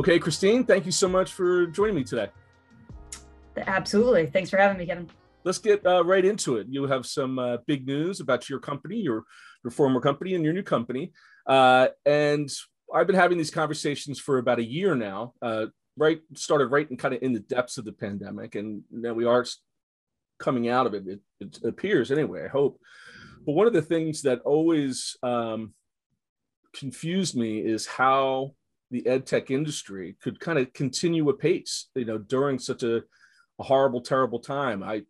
Okay, Christine, thank you so much for joining me today. Absolutely. Thanks for having me, Kevin. Let's get uh, right into it. You have some uh, big news about your company, your your former company, and your new company. Uh, and I've been having these conversations for about a year now. Uh, right, started right in kind of in the depths of the pandemic, and now we are coming out of it. It, it appears anyway. I hope. But one of the things that always um, confused me is how the ed tech industry could kind of continue apace, you know, during such a, a, horrible, terrible time. I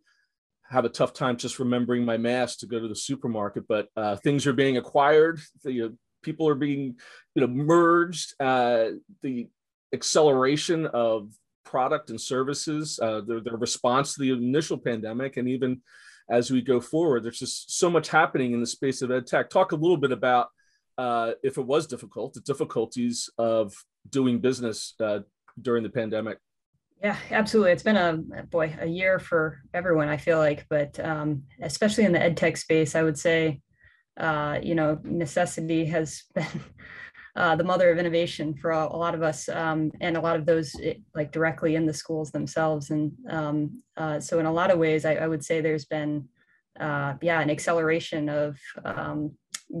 have a tough time just remembering my mask to go to the supermarket, but uh, things are being acquired. The, you know, people are being, you know, merged. Uh, the acceleration of product and services, uh, their, their response to the initial pandemic, and even as we go forward, there's just so much happening in the space of ed tech. Talk a little bit about uh, if it was difficult, the difficulties of doing business uh, during the pandemic. Yeah, absolutely. It's been a boy a year for everyone. I feel like, but um, especially in the ed tech space, I would say, uh, you know, necessity has been uh, the mother of innovation for a, a lot of us, um, and a lot of those it, like directly in the schools themselves. And um, uh, so, in a lot of ways, I, I would say there's been, uh, yeah, an acceleration of um,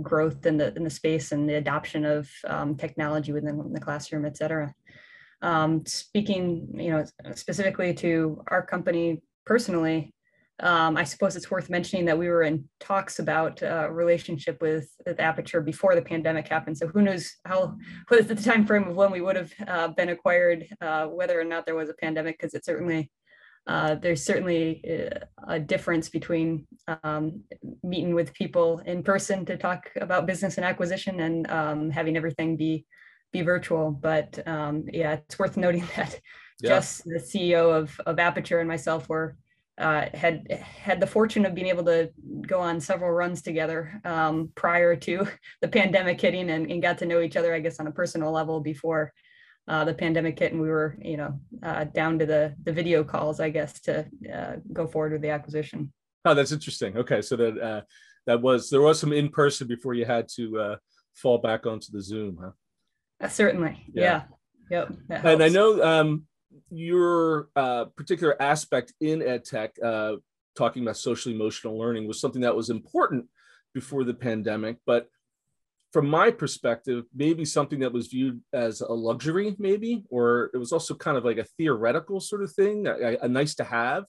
growth in the in the space and the adoption of um, technology within the classroom, et cetera. Um, speaking, you know, specifically to our company personally, um, I suppose it's worth mentioning that we were in talks about a relationship with, with Aperture before the pandemic happened. So who knows how what is the time frame of when we would have uh, been acquired, uh, whether or not there was a pandemic, because it certainly uh, there's certainly uh, a difference between um, meeting with people in person to talk about business and acquisition and um, having everything be be virtual. But um, yeah, it's worth noting that yeah. just the CEO of, of Aperture and myself were uh, had had the fortune of being able to go on several runs together um, prior to the pandemic hitting and, and, got to know each other, I guess, on a personal level before uh, the pandemic hit and we were, you know, uh, down to the the video calls, I guess, to uh, go forward with the acquisition. Oh, that's interesting. Okay, so that uh, that was there was some in person before you had to uh, fall back onto the Zoom, huh? Uh, certainly, yeah. yeah. Yep. And I know um, your particular aspect in EdTech, uh talking about social emotional learning, was something that was important before the pandemic, but from my perspective, maybe something that was viewed as a luxury, maybe, or it was also kind of like a theoretical sort of thing, a, a, nice to have,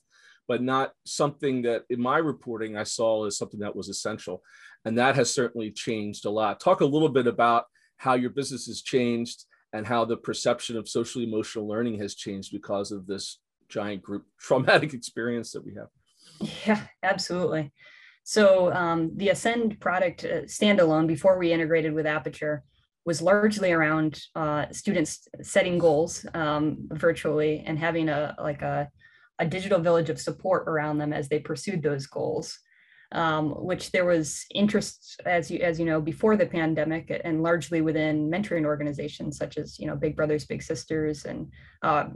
but not something that in my reporting I saw as something that was essential. And that has certainly changed a lot. Talk a little bit about how your business has changed and how the perception of social emotional learning has changed because of this giant group traumatic experience that we have. Yeah, absolutely. So um, the Ascend product uh, standalone before we integrated with Aperture was largely around uh, students setting goals um, virtually and having a like a, a digital village of support around them as they pursued those goals um, which there was interest, as you as you know, before the pandemic, and largely within mentoring organizations such as you know Big Brothers Big Sisters and uh,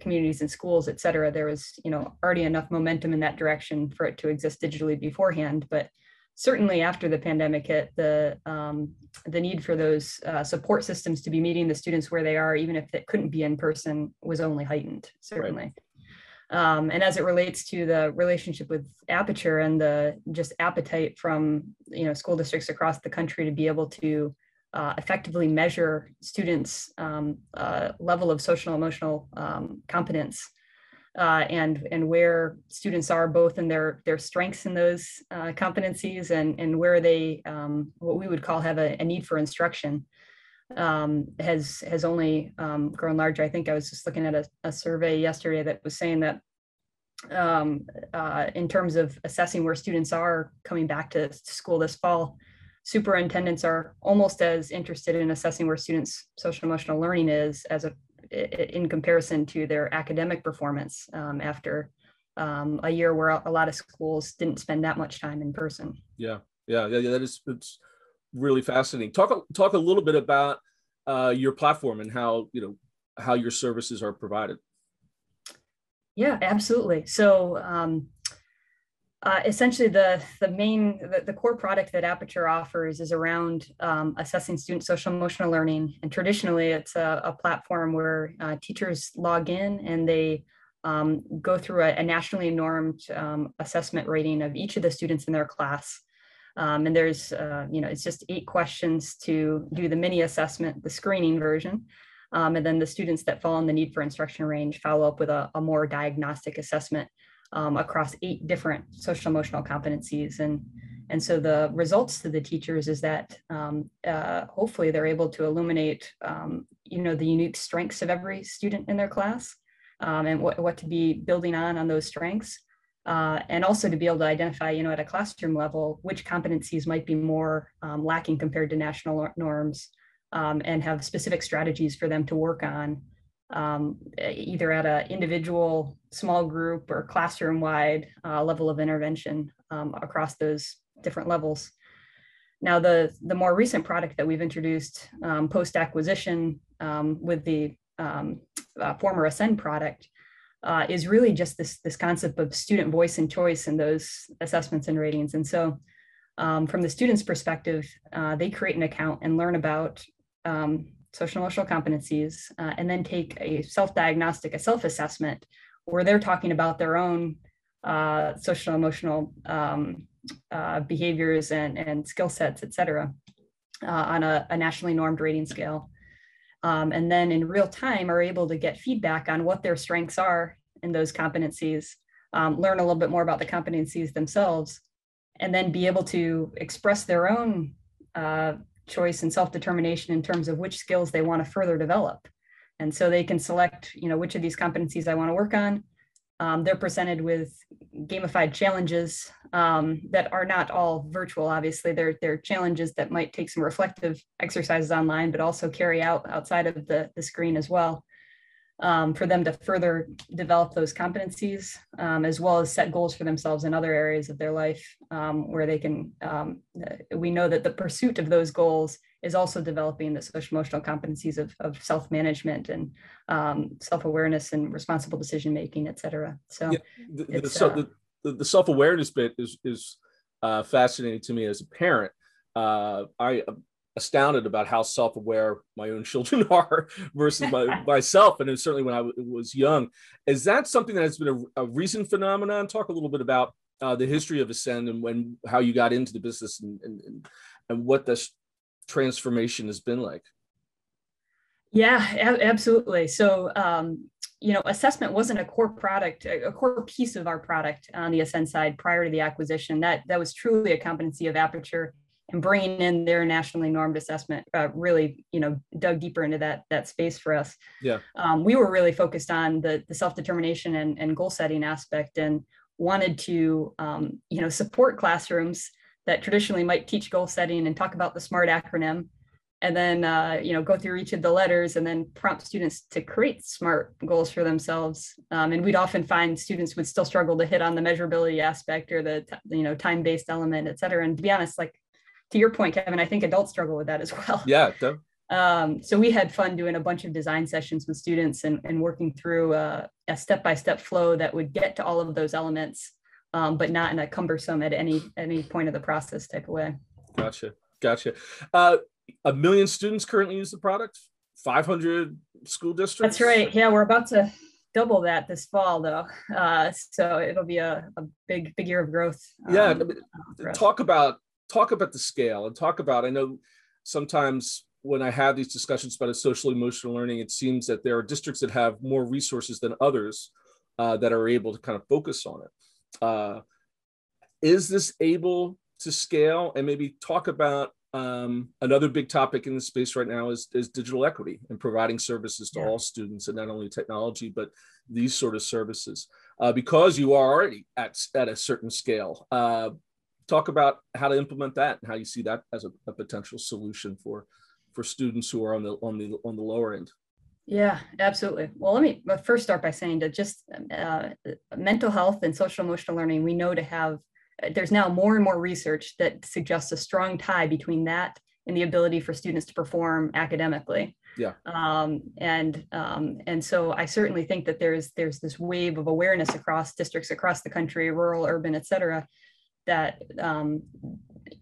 communities and schools, et cetera. There was you know already enough momentum in that direction for it to exist digitally beforehand, but certainly after the pandemic hit, the um, the need for those uh, support systems to be meeting the students where they are, even if it couldn't be in person, was only heightened. Certainly. Right. Um, and as it relates to the relationship with aperture and the just appetite from you know school districts across the country to be able to uh, effectively measure students' um, uh, level of social emotional um, competence uh, and and where students are both in their their strengths in those uh, competencies and and where they um, what we would call have a, a need for instruction um, has has only um, grown larger. I think I was just looking at a, a survey yesterday that was saying that um, uh, in terms of assessing where students are coming back to school this fall, superintendents are almost as interested in assessing where students' social emotional learning is as a in comparison to their academic performance um, after um, a year where a lot of schools didn't spend that much time in person. Yeah, yeah, yeah. That is it's really fascinating. Talk talk a little bit about uh, your platform and how you know how your services are provided. Yeah, absolutely. So um, Uh, essentially, the the main the, the, core product that Aperture offers is around um, assessing student social emotional learning. And traditionally, it's a, a platform where uh, teachers log in and they um, go through a, a nationally normed um, assessment rating of each of the students in their class. Um, and there's, uh, you know, it's just eight questions to do the mini assessment, the screening version. Um, and then the students that fall in the need for instruction range follow up with a, a more diagnostic assessment um, across eight different social emotional competencies. And, and so the results to the teachers is that um, uh, hopefully they're able to illuminate, um, you know, the unique strengths of every student in their class um, and what, what to be building on on those strengths. Uh, and also to be able to identify, you know, at a classroom level, which competencies might be more um, lacking compared to national norms um, and have specific strategies for them to work on um, either at an individual small group or classroom wide uh, level of intervention um, across those different levels. Now, the, the more recent product that we've introduced um, post acquisition um, with the uh, former Ascend product uh, is really just this, this concept of student voice and choice in those assessments and ratings. And so, um, from the student's perspective, uh, they create an account and learn about um, social emotional competencies, uh, and then take a self diagnostic, a self assessment, where they're talking about their own uh, social emotional um, uh, behaviors and, and skill sets, et cetera, uh, on a, a, nationally normed rating scale. Um, and then in real time are able to get feedback on what their strengths are in those competencies, um, learn a little bit more about the competencies themselves, and then be able to express their own uh, choice and self-determination in terms of which skills they want to further develop. And so they can select, you know, which of these competencies I want to work on. Um, they're presented with gamified challenges um, that are not all virtual. Obviously, they're, they're challenges that might take some reflective exercises online, but also carry out outside of the, the screen as well um, for them to further develop those competencies, um, as well as set goals for themselves in other areas of their life um, where they can. Um, we know that the pursuit of those goals is also developing the social emotional competencies of, of self management and um, self awareness and responsible decision making, et cetera. So, yeah, the, the, so uh, the, the self awareness bit is is uh, fascinating to me as a parent. Uh, I am astounded about how self-aware my own children are versus my, myself and certainly when I w- was young is that something that has been a, a recent phenomenon talk a little bit about uh, the history of ascend and when how you got into the business and and, and, and what this transformation has been like? Yeah absolutely. So um, you know assessment wasn't a core product a core piece of our product on the ascend side prior to the acquisition. That that was truly a competency of aperture and bringing in their nationally normed assessment uh, really you know dug deeper into that that space for us. Yeah. Um, we were really focused on the, the self-determination and, and goal setting aspect and wanted to um, you know support classrooms that traditionally might teach goal setting and talk about the smart acronym and then uh, you know go through each of the letters and then prompt students to create smart goals for themselves um, and we'd often find students would still struggle to hit on the measurability aspect or the you know time-based element et cetera and to be honest like to your point, Kevin, I think adults struggle with that as well. Yeah. Um, so we had fun doing a bunch of design sessions with students and, and working through a, a step-by-step flow that would get to all of those elements, um, but not in a cumbersome at any any point of the process type of way. Gotcha. Gotcha. Uh, a million students currently use the product. 500 school districts. That's right. Yeah, we're about to double that this fall though. Uh, so it'll be a, a big, big year of growth. Um, yeah. talk about talk about the scale and talk about i know sometimes when i have these discussions about a social emotional learning it seems that there are districts that have more resources than others uh, that are able to kind of focus on it. Uh, is this able to scale? And maybe talk about um, another big topic in the space right now is, is digital equity and providing services to yeah. all students and not only technology but these sort of services. Uh, because you are already at, at a certain scale. Uh, talk about how to implement that and how you see that as a, a, potential solution for for students who are on the on the on the lower end yeah absolutely well let me first start by saying that just uh, mental health and social emotional learning we know to have there's now more and more research that suggests a strong tie between that and the ability for students to perform academically Yeah. Um, and um, and so I certainly think that there's there's this wave of awareness across districts across the country, rural, urban, et cetera, that um,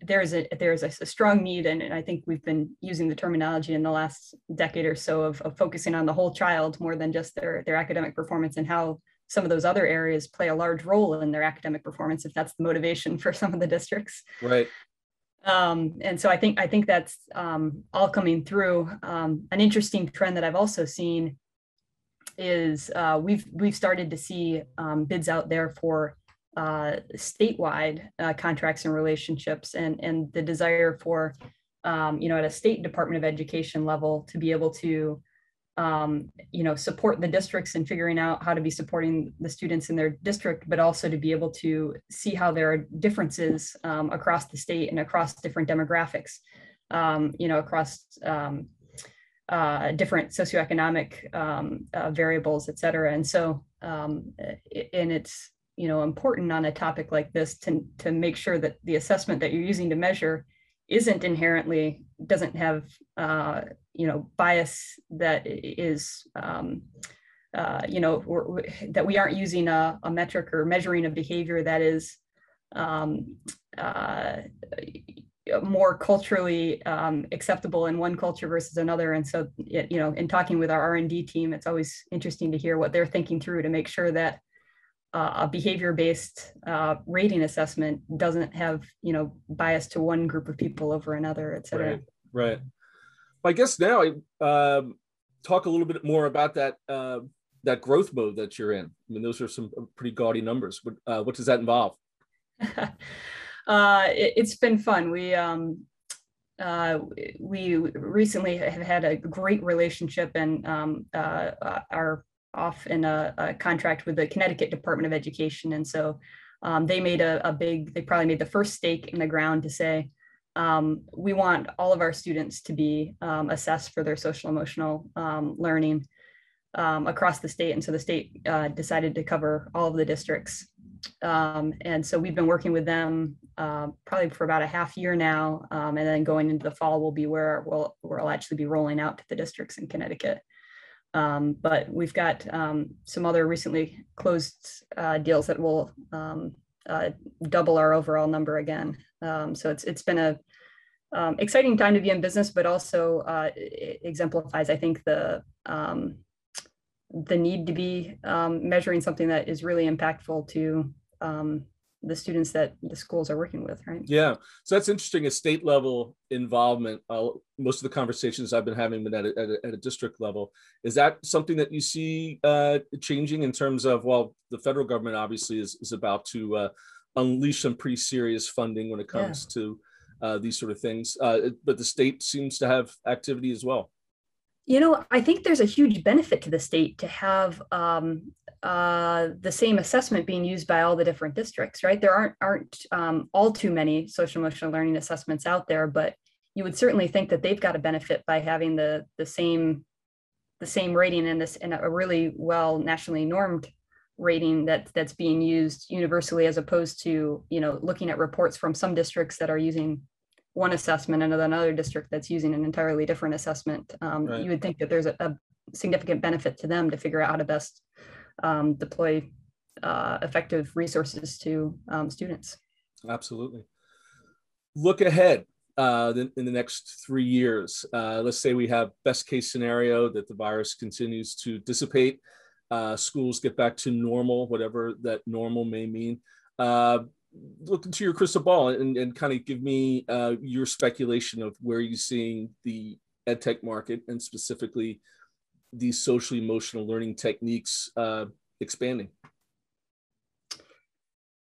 there's a there's a, a strong need, and, and, I think we've been using the terminology in the last decade or so of, of focusing on the whole child more than just their their academic performance and how some of those other areas play a large role in their academic performance if that's the motivation for some of the districts. Right. Um, and so I think I think that's um, all coming through. Um, an interesting trend that I've also seen is uh, we've we've started to see um, bids out there for uh, statewide uh, contracts and relationships, and and the desire for um, you know at a state Department of Education level to be able to um, you know, support the districts in figuring out how to be supporting the students in their district, but also to be able to see how there are differences um, across the state and across different demographics, um, you know, across um, uh, different socioeconomic um, uh, variables, et cetera. And so, um, and it's, you know, important on a topic like this to, to make sure that the assessment that you're using to measure isn't inherently doesn't have uh, you know bias that is um, uh, you know that we aren't using a, a, metric or measuring a behavior that is um, uh, more culturally um, acceptable in one culture versus another. And so you know in talking with our r&d team it's always interesting to hear what they're thinking through to make sure that uh, a behavior-based uh, rating assessment doesn't have you know bias to one group of people over another, et cetera. Right. Right. Well, I guess now I um, talk a little bit more about that uh, that growth mode that you're in. I mean, those are some pretty gaudy numbers. What uh, what does that involve? Uh, it, has been fun. We um, uh, we recently have had a great relationship and um, uh, our off in a, a, contract with the Connecticut Department of Education. And so um, they made a, a, big, they probably made the first stake in the ground to say, um, we want all of our students to be um, assessed for their social emotional um, learning um, across the state. And so the state uh, decided to cover all of the districts. Um, and so we've been working with them uh, probably for about a half year now. and then going into the fall will be where we'll, we'll actually be rolling out to the districts in Connecticut. Um, but we've got um, some other recently closed uh, deals that will um, uh, double our overall number again. Um, so it's it's been a um, exciting time to be in business, but also uh, exemplifies, I think, the um, the need to be measuring something that is really impactful to the students that the schools are working with, right? Yeah, so that's interesting. A state level involvement. Uh, most of the conversations I've been having been at a, at a, at a district level. Is that something that you see uh, changing in terms of? Well, the federal government obviously is is about to uh, unleash some pretty serious funding when it comes yeah. to uh, these sort of things, uh, but the state seems to have activity as well. You know, I think there's a huge benefit to the state to have um, uh, the same assessment being used by all the different districts, right? There aren't aren't um, all too many social emotional learning assessments out there, but you would certainly think that they've got a benefit by having the the same the same rating in this in a really well nationally normed rating that that's being used universally as opposed to you know looking at reports from some districts that are using one assessment and another district that's using an entirely different assessment um, right. you would think that there's a, a significant benefit to them to figure out how to best um, deploy uh, effective resources to um, students. Absolutely. Look ahead uh, in the next three years. Uh, let's say we have best case scenario that the virus continues to dissipate, uh, schools get back to normal, whatever that normal may mean. Uh, look into your crystal ball and, and kind of give me uh, your speculation of where you're seeing the edtech market and specifically these social emotional learning techniques uh, expanding?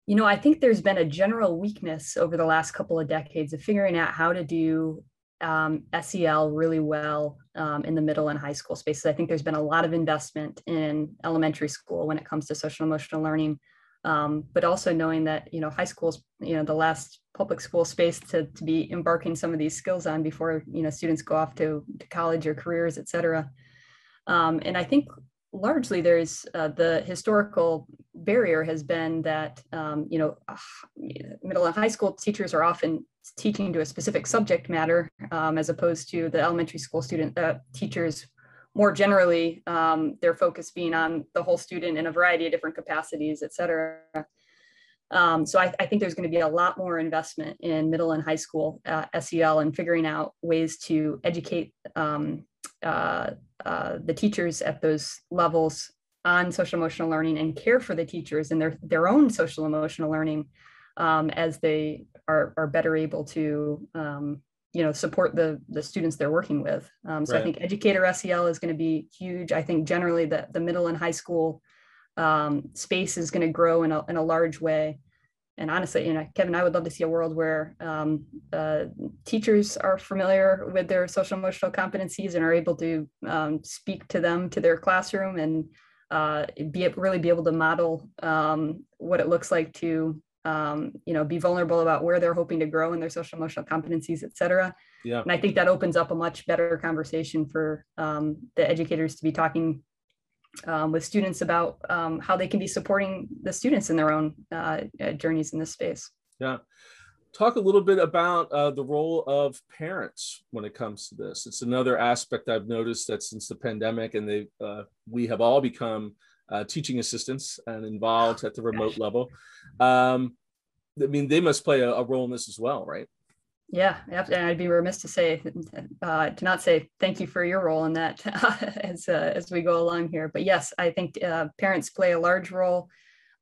You know, I think there's been a general weakness over the last couple of decades of figuring out how to do um, SEL really well um, in the middle and high school spaces. I think there's been a lot of investment in elementary school when it comes to social emotional learning, um, but also knowing that you know high schools, you know, the last public school space to, to be embarking some of these skills on before you know students go off to, to college or careers, et cetera. Um, and I think largely there's uh, the historical barrier has been that um, you know middle and high school teachers are often teaching to a specific subject matter um, as opposed to the elementary school student uh, teachers more generally um, their focus being on the whole student in a variety of different capacities et cetera. Um, so I, I, think there's going to be a lot more investment in middle and high school uh, SEL and figuring out ways to educate um, uh, uh, the teachers at those levels on social emotional learning and care for the teachers and their their own social emotional learning um, as they are, are better able to um, you know support the the students they're working with. Um, so right. i think educator sel is going to be huge. I think generally the, the middle and high school um, space is going to grow in a, in a large way and honestly you know kevin i would love to see a world where um, uh, teachers are familiar with their social emotional competencies and are able to um, speak to them to their classroom and uh, be really be able to model um, what it looks like to um, you know be vulnerable about where they're hoping to grow in their social emotional competencies et cetera. Yeah. And i think that opens up a much better conversation for um, the educators to be talking um, with students about um, how they can be supporting the students in their own uh, uh, journeys in this space yeah talk a little bit about uh, the role of parents when it comes to this it's another aspect i've noticed that since the pandemic and they uh, we have all become uh, teaching assistants and involved at the remote level. Um, I mean, they must play a, a, role in this as well, right? Yeah, and I'd be remiss to say uh, to not say thank you for your role in that as uh, as we go along here. But yes, I think uh, parents play a large role,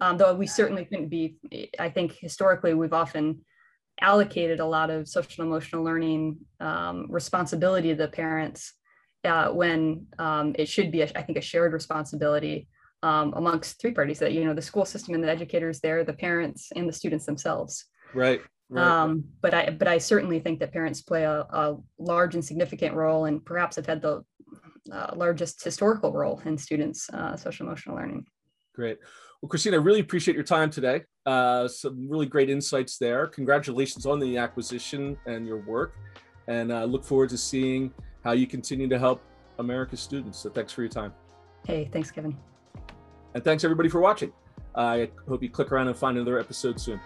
um, though we certainly couldn't be. I think historically we've often allocated a lot of social emotional learning um, responsibility to the parents uh, when um, it should be, a, I think, a shared responsibility um, amongst three parties that you know the school system and the educators there the parents and the students themselves right, right. Um, but i but i certainly think that parents play a, a large and significant role and perhaps have had the uh, largest historical role in students uh, social emotional learning. Great. Well christine i really appreciate your time today. Uh, some really great insights there. Congratulations on the acquisition and your work. And uh, look forward to seeing how you continue to help america's students. So thanks for your time. Hey thanks kevin. And thanks everybody for watching. I hope you click around and find another episode soon.